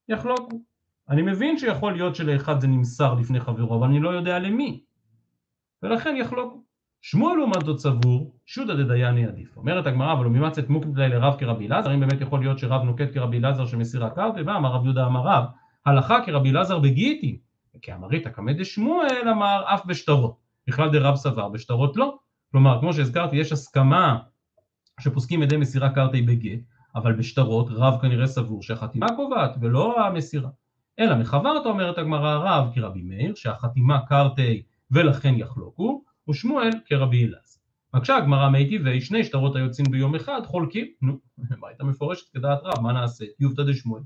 יחלוקו. אני מבין שיכול להיות שלאחד זה נמסר לפני חברו, אבל אני לא יודע למי. ולכן יחלוקו. שמואל לעומת זאת סבור, שודא דדייני עדיף. אומרת הגמרא, אבל הוא ממצאת מוקדלי לרב כרבי אלעזר, אם באמת יכול להיות שרב נוקט כרבי אלעזר שמסיר הקרתי, ואמר רב יהודה אמר רב, הלכה כרבי אלעזר בגיטין, כאמרית הקמא דשמואל אמר אף בשטרות, בכלל דרב סבר, בשטרות לא. כלומר, כמו שהזכרתי, יש הסכמה שפוסקים ידי מסירה קרתי בגט, אבל בשטרות רב כנראה סבור שהחתימה קובעת ולא המסירה. אלא מחברתא אומרת הגמרא רב כרבי מאיר שהחתימה קרתי ולכן יחלוקו, ושמואל כרבי אלעזר. מקשה הגמרא מי טבעי שני שטרות היוצאים ביום אחד חולקים, נו, הייתה מפורשת כדעת רב, מה נעשה? יובטא דשמואל.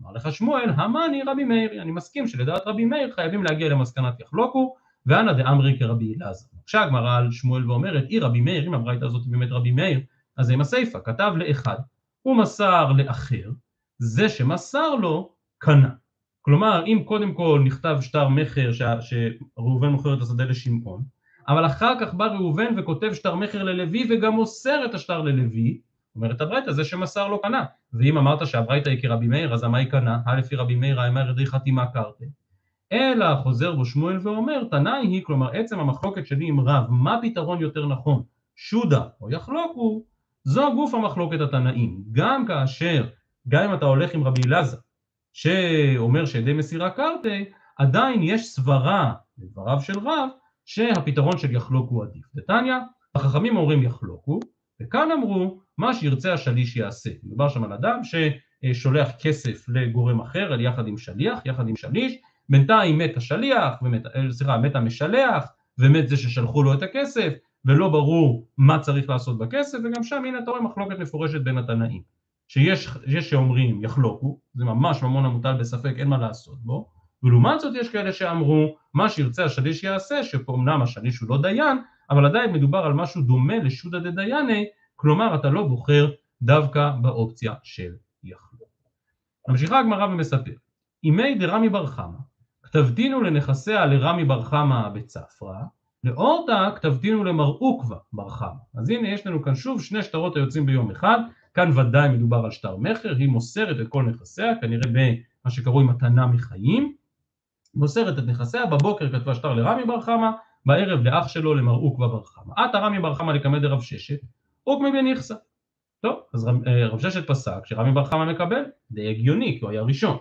אמר לך שמואל, המאני רבי מאיר, אני מסכים שלדעת רבי מאיר חייבים להגיע למסקנת יחלוקו, ואנא דאמרי כרבי אלעזר. מקשה הגמרא על שמואל ואומרת, אי רבי מאיר, אם הברייתא הזאת באמת רבי מאיר, אז זה עם הסיפא, כתב לאחד, הוא מסר לאחר, זה שמסר לו קנה. כלומר, אם קודם כל נכתב שטר מכר שראובן מוכר את השדה לשמעון, אבל אחר כך בא ראובן וכותב שטר מכר ללוי וגם מוסר את השטר ללוי, אומרת הברייתא זה שמסר לו קנה. ואם אמרת שהברייתא היא כרבי מאיר, אז מה היא קנה? הא לפי רבי מאיר האמר ידי חתימה קרתי. אלא חוזר בו שמואל ואומר, תנאי היא, כלומר עצם המחלוקת שלי עם רב, מה פתרון יותר נכון? שודה או יחלוקו, זו גוף המחלוקת התנאים. גם כאשר, גם אם אתה הולך עם רבי אלעזר, שאומר שידי מסירה קרתי, עדיין יש סברה, לדבריו של רב, שהפתרון של יחלוק הוא עדיף. דתניא, החכמים אומרים יחלוקו, וכאן אמרו, מה שירצה השליש יעשה. מדובר שם על אדם ששולח כסף לגורם אחר, יחד עם שליח, יחד עם שליש, בינתיים מת השליח, ומת, סליחה, מת המשלח, ומת זה ששלחו לו את הכסף, ולא ברור מה צריך לעשות בכסף, וגם שם הנה אתה רואה מחלוקת מפורשת בין התנאים. שיש שאומרים יחלוקו, זה ממש ממון המוטל בספק, אין מה לעשות בו, ולעומת זאת יש כאלה שאמרו מה שירצה השליש יעשה, שפה אמנם השליש הוא לא דיין, אבל עדיין מדובר על משהו דומה לשודא דדייני, כלומר אתה לא בוחר דווקא באופציה של יחלוק. ממשיכה הגמרא ומספר, אימי דרמי בר חמא, כתבתינו לנכסיה לרמי בר חמא בצפרא, לאורתא כתבתינו למר עוקבא בר חמא. אז הנה יש לנו כאן שוב שני שטרות היוצאים ביום אחד, כאן ודאי מדובר על שטר מכר, היא מוסרת את כל נכסיה, כנראה במה שקרוי מתנה מחיים, מוסרת את נכסיה, בבוקר כתבה שטר לרמי בר חמא, בערב לאח שלו למר עוקבא בר חמא. עתה רמי בר חמא לקמא דרב ששת, עוקמי בניכסה. טוב, אז אה, רב ששת פסק שרמי בר חמא מקבל, די הגיוני, כי הוא היה ראשון.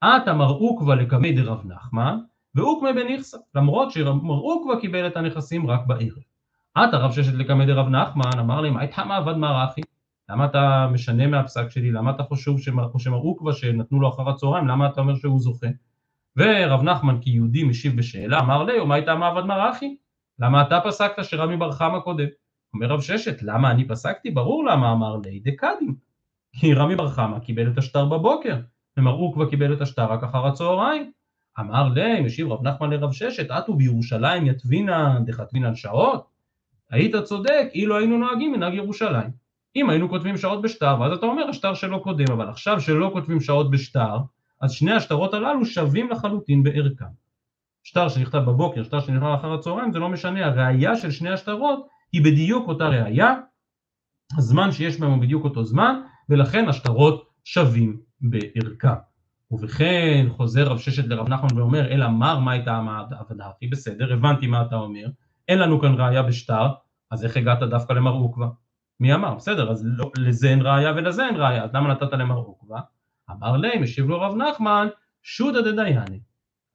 עתה מר עוקבא לקמא דרב נחמן, ועוקמי בניכסה, למרות שמר עוקבא קיבל את הנכסים רק בערב. עתה רב ששת לקמא דרב נחמן, אמר לי, מה איתך עבד מרחי? למה אתה משנה מהפסק שלי? למה אתה חושב שמר עוקבא שנתנו לו אחר הצהריים, למה אתה אומר שהוא זוכה? ורב נחמן כיהודי משיב בשאלה, אמר לי, ומה הייתה מעבד מרחי? למה אתה פסקת שרמי בר חמא קודם? אומר רב ששת, למה אני פסקתי? ברור למה אמר לי, דקדים. כי רמי בר חמא קיבל את השטר בבוקר, ומר עוקבא קיבל את השטר רק אחר הצהריים. אמר לי, משיב רב נחמן לרב ששת, עטו בירושלים יתבינן דחתבינן שעות? היית צודק, אילו היינו נוהגים מנהג ירושלים. אם היינו כותבים שעות בשטר, ואז אתה אומר השטר שלא קודם, אבל עכשיו שלא כותבים שעות בשטר, אז שני השטרות הללו שווים לחלוטין בערכם. שטר שנכתב בבוקר, שטר שנכתב אחר הצהריים, זה לא משנה, הראייה של שני השטרות היא בדיוק אותה ראייה, הזמן שיש בהם הוא בדיוק אותו זמן, ולכן השטרות שווים בערכם. ובכן חוזר רב ששת לרב נחמן ואומר, אלא מר מה הייתה הכי בסדר, הבנתי מה אתה אומר, אין לנו כאן ראייה בשטר, אז איך הגעת דווקא למר עוקבא? מי אמר? בסדר, אז לא, לזה אין ראייה ולזה אין ראייה, אז למה נתת למר עוקבא? אמר לי, משיב לו רב נחמן, שודא דדייני.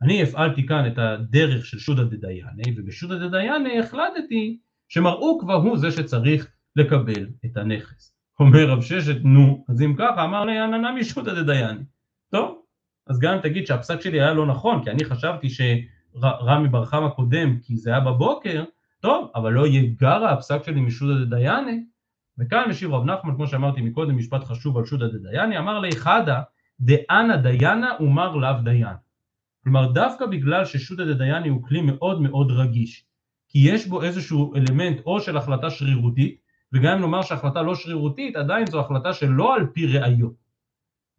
אני הפעלתי כאן את הדרך של שודא דדייני, ובשודא דדייני החלטתי שמר עוקבא הוא זה שצריך לקבל את הנכס. אומר רב ששת, נו, אז אם ככה, אמר לי, עננה משודא דדייני. טוב, אז גם אם תגיד שהפסק שלי היה לא נכון, כי אני חשבתי שרמי בר חמא קודם, כי זה היה בבוקר, טוב, אבל לא יהיה גרא הפסק שלי משודא דדייני, וכאן משיב רב נחמן, כמו שאמרתי מקודם, משפט חשוב על שודא דדייני, אמר לי חדא דאנה דיינה ומר לאו דיין. כלומר דווקא בגלל ששודא דדייני הוא כלי מאוד מאוד רגיש, כי יש בו איזשהו אלמנט או של החלטה שרירותית, וגם אם נאמר שהחלטה לא שרירותית, עדיין זו החלטה שלא על פי ראיות.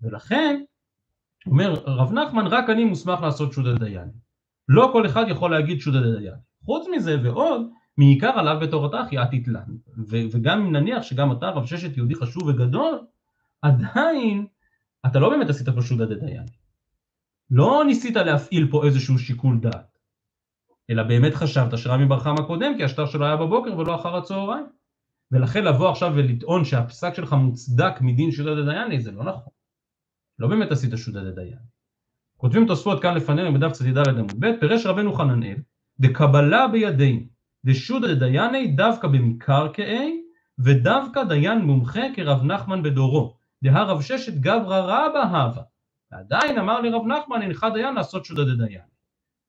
ולכן, אומר רב נחמן, רק אני מוסמך לעשות שודא דדייני. לא כל אחד יכול להגיד שודא דדייני. חוץ מזה ועוד, מעיקר עליו בתורתך יאת יתלן. וגם אם נניח שגם אתה רב ששת יהודי חשוב וגדול, עדיין אתה לא באמת עשית פה שודא דדיין. לא ניסית להפעיל פה איזשהו שיקול דעת, אלא באמת חשבת שרמי בר חמא קודם כי השטר שלו היה בבוקר ולא אחר הצהריים. ולכן לבוא עכשיו ולטעון שהפסק שלך מוצדק מדין שודא דדייני זה לא נכון. לא באמת עשית שודא דדיין. כותבים תוספות כאן לפנינו בדף צ"ד עמוד ב', פירש רבנו חננאל, דקבלה בידינו דשודא דדייני דווקא במקרקעי ודווקא דיין מומחה כרב נחמן בדורו. דהה רב ששת גברא רבא הווה. ועדיין אמר לי רב נחמן הנך דיין לעשות שודא דדיין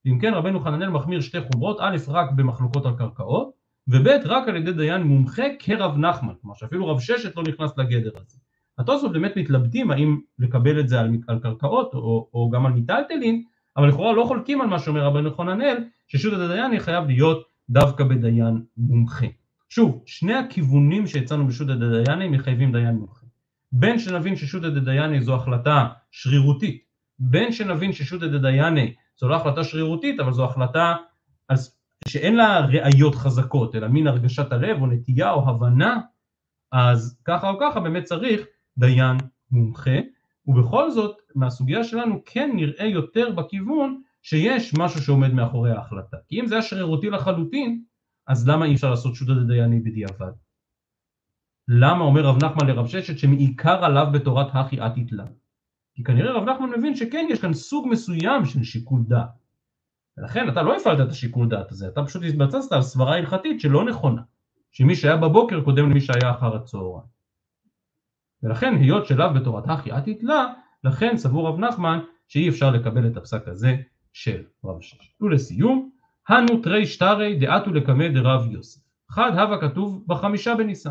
ואם כן רבנו חננאל מחמיר שתי חומרות א' רק במחלוקות על קרקעות וב' רק על ידי דיין מומחה כרב נחמן כלומר שאפילו רב ששת לא נכנס לגדר הזה. התוספות באמת מתלבטים האם לקבל את זה על, על קרקעות או, או גם על מיטלטלין אבל לכאורה לא חולקים על מה שאומר רבנו חננאל ששודא דדיין חייב להיות דווקא בדיין מומחה. שוב, שני הכיוונים שהצענו בשודא דדייני מחייבים דיין מומחה. בין שנבין ששודא דדייני זו החלטה שרירותית, בין שנבין ששודא דדייני זו לא החלטה שרירותית, אבל זו החלטה שאין לה ראיות חזקות, אלא מין הרגשת הלב או נטייה או הבנה, אז ככה או ככה באמת צריך דיין מומחה, ובכל זאת מהסוגיה שלנו כן נראה יותר בכיוון שיש משהו שעומד מאחורי ההחלטה. כי אם זה היה שרירותי לחלוטין, אז למה אי אפשר לעשות שודא דדייני בדיעבד? למה אומר רב נחמן לרב ששת שמעיקר עליו בתורת הכי את יתלה? כי כנראה רב נחמן מבין שכן יש כאן סוג מסוים של שיקול דעת. ולכן אתה לא הפעלת את השיקול דעת הזה, אתה פשוט התבצצת על סברה הלכתית שלא נכונה, שמי שהיה בבוקר קודם למי שהיה אחר הצהריים. ולכן היות שלאו בתורת הכי את יתלה, לכן סבור רב נחמן שאי אפשר לקבל את הפסק הזה של רב ששת. ולסיום, הנו תרי שטרי דעתו לקמא דרב יוסף. חד הווה כתוב בחמישה בניסן,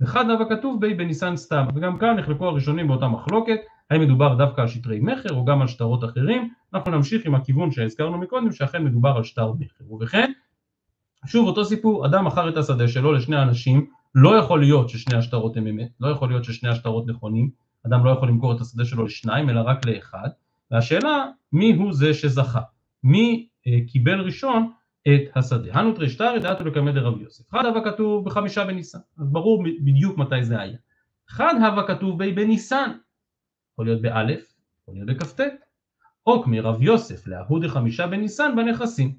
וחד הווה כתוב בי בניסן סתם, וגם כאן נחלקו הראשונים באותה מחלוקת, האם מדובר דווקא על שטרי מכר או גם על שטרות אחרים, אנחנו נמשיך עם הכיוון שהזכרנו מקודם, שאכן מדובר על שטר מכר. ובכן, שוב אותו סיפור, אדם מכר את השדה שלו לשני אנשים, לא יכול להיות ששני השטרות הם אמת, לא יכול להיות ששני השטרות נכונים, אדם לא יכול למכור את השדה שלו לשניים אלא רק לאחד, והשאלה מי הוא זה שזכה, מי אה, קיבל ראשון את השדה. הנו טרשטרי דעתו לקמא דרב יוסף. חד הווה כתוב בחמישה בניסן, אז ברור בדיוק מתי זה היה. חד הווה כתוב בי בניסן, יכול להיות באלף, יכול להיות בכ"ט, או כמרב יוסף להוא דחמישה בניסן בנכסים.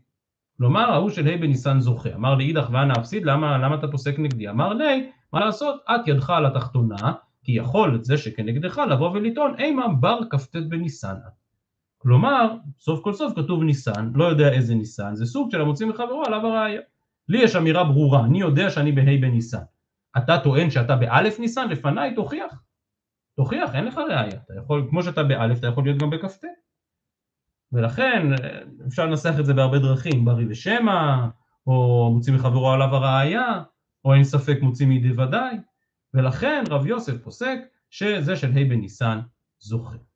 כלומר ההוא של ה' בניסן זוכה. אמר לאידך ואנא אפסיד, למה, למה אתה פוסק נגדי? אמר לי, מה לעשות? את ידך על התחתונה, כי יכול את זה שכנגדך לבוא ולטעון אימה בר כ"ט בניסן כלומר, סוף כל סוף כתוב ניסן, לא יודע איזה ניסן, זה סוג של המוציא מחברו עליו הראייה. לי יש אמירה ברורה, אני יודע שאני בה' בניסן. אתה טוען שאתה באלף ניסן, לפניי תוכיח. תוכיח, אין לך ראייה. אתה יכול, כמו שאתה באלף, אתה יכול להיות גם בכ"ט. ולכן אפשר לנסח את זה בהרבה דרכים, ברי ושמע, או מוציא מחברו עליו הראייה, או אין ספק מוציא מידי ודאי, ולכן רב יוסף פוסק שזה של ה' בניסן זוכה.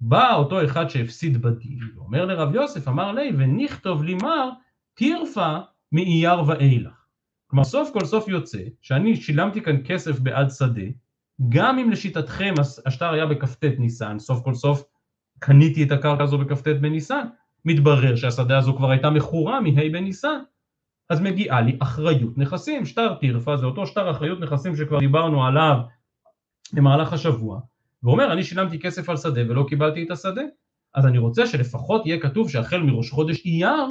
בא אותו אחד שהפסיד בדין, ואומר לרב יוסף, אמר לי, ונכתוב לי מר, תירפה מאייר ואילך. כלומר סוף כל סוף יוצא שאני שילמתי כאן כסף בעד שדה, גם אם לשיטתכם השטר היה בכ"ט ניסן, סוף כל סוף קניתי את הקרקע הזו בכ"ט בניסן, מתברר שהשדה הזו כבר הייתה מכורה מה' בניסן, אז מגיעה לי אחריות נכסים, שטר טירפה זה אותו שטר אחריות נכסים שכבר דיברנו עליו במהלך השבוע, ואומר אני שילמתי כסף על שדה ולא קיבלתי את השדה, אז אני רוצה שלפחות יהיה כתוב שהחל מראש חודש אייר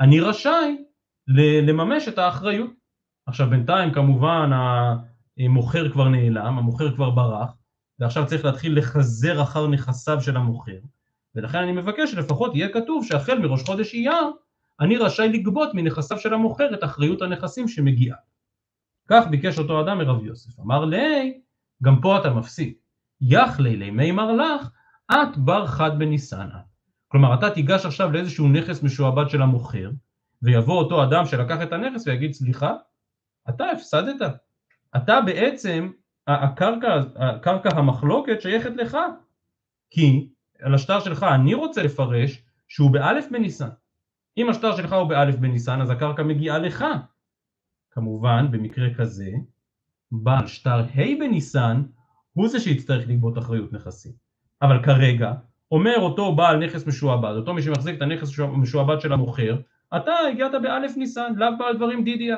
אני רשאי לממש את האחריות. עכשיו בינתיים כמובן המוכר כבר נעלם, המוכר כבר ברח, ועכשיו צריך להתחיל לחזר אחר נכסיו של המוכר, ולכן אני מבקש שלפחות יהיה כתוב שהחל מראש חודש אייר אני רשאי לגבות מנכסיו של המוכר את אחריות הנכסים שמגיעה. כך ביקש אותו אדם מרב יוסף. אמר לי, גם פה אתה מפסיד. יחלי לי מימר לך, את בר חד בניסן את. כלומר, אתה תיגש עכשיו לאיזשהו נכס משועבד של המוכר, ויבוא אותו אדם שלקח את הנכס ויגיד, סליחה, אתה הפסדת. אתה בעצם, הקרקע, הקרקע המחלוקת שייכת לך. כי על השטר שלך אני רוצה לפרש שהוא באלף בניסן. אם השטר שלך הוא באלף בניסן אז הקרקע מגיעה לך. כמובן במקרה כזה בעל שטר ה' בניסן הוא זה שיצטרך לגבות אחריות נכסים. אבל כרגע אומר אותו בעל נכס משועבד, אותו מי שמחזיק את הנכס המשועבד של המוכר, אתה הגעת באלף ניסן, לאו בעל דברים דידיה.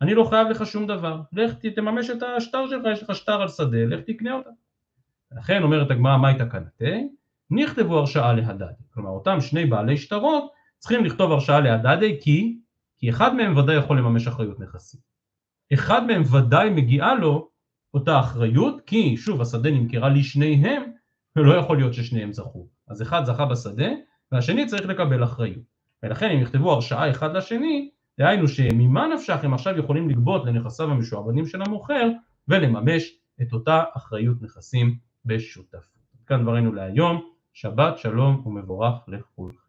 אני לא חייב לך שום דבר, לך תממש את השטר שלך, יש לך שטר על שדה, לך תקנה אותה. לכן אומרת הגמרא, מהי תקנתי? נכתבו הרשאה להדדי. כלומר אותם שני בעלי שטרות צריכים לכתוב הרשאה להדדי כי, כי אחד מהם ודאי יכול לממש אחריות נכסים. אחד מהם ודאי מגיעה לו אותה אחריות, כי שוב השדה נמכרה לשניהם, ולא יכול להיות ששניהם זכו. אז אחד זכה בשדה, והשני צריך לקבל אחריות. ולכן אם יכתבו הרשאה אחד לשני, דהיינו שממה נפשך הם עכשיו יכולים לגבות לנכסיו המשועבדים של המוכר, ולממש את אותה אחריות נכסים בשותפות. כאן דברינו להיום, שבת שלום ומבורך לכולכם.